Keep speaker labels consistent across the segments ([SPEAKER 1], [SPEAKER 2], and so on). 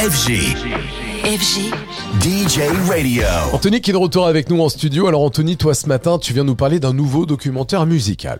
[SPEAKER 1] FG.
[SPEAKER 2] FG.
[SPEAKER 1] DJ Radio.
[SPEAKER 3] Anthony qui est de retour avec nous en studio. Alors Anthony, toi ce matin, tu viens nous parler d'un nouveau documentaire musical.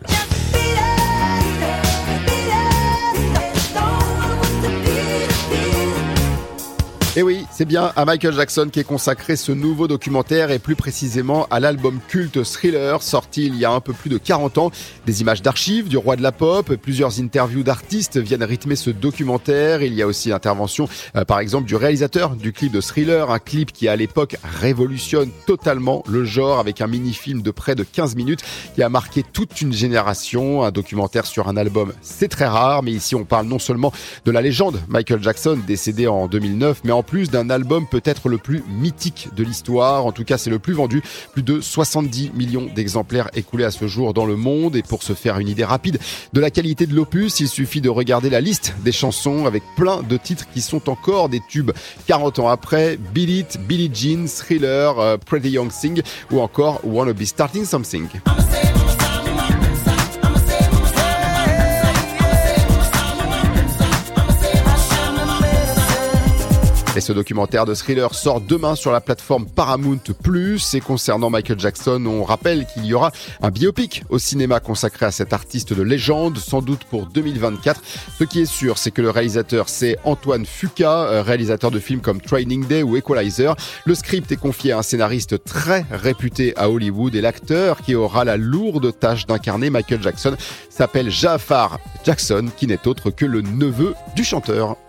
[SPEAKER 4] Et oui, c'est bien à Michael Jackson qui est consacré ce nouveau documentaire et plus précisément à l'album culte Thriller sorti il y a un peu plus de 40 ans. Des images d'archives du roi de la pop, plusieurs interviews d'artistes viennent rythmer ce documentaire. Il y a aussi l'intervention euh, par exemple du réalisateur du clip de Thriller, un clip qui à l'époque révolutionne totalement le genre avec un mini-film de près de 15 minutes qui a marqué toute une génération. Un documentaire sur un album, c'est très rare, mais ici on parle non seulement de la légende Michael Jackson décédé en 2009, mais en plus d'un album peut-être le plus mythique de l'histoire. En tout cas, c'est le plus vendu. Plus de 70 millions d'exemplaires écoulés à ce jour dans le monde. Et pour se faire une idée rapide de la qualité de l'opus, il suffit de regarder la liste des chansons avec plein de titres qui sont encore des tubes 40 ans après. Beat It, Billie Jean, Thriller, euh, Pretty Young Thing ou encore Wanna Be Starting Something. Et ce documentaire de thriller sort demain sur la plateforme Paramount Plus. Et concernant Michael Jackson, on rappelle qu'il y aura un biopic au cinéma consacré à cet artiste de légende, sans doute pour 2024. Ce qui est sûr, c'est que le réalisateur, c'est Antoine Fuqua, euh, réalisateur de films comme Training Day ou Equalizer. Le script est confié à un scénariste très réputé à Hollywood et l'acteur qui aura la lourde tâche d'incarner Michael Jackson s'appelle Jafar Jackson, qui n'est autre que le neveu du chanteur.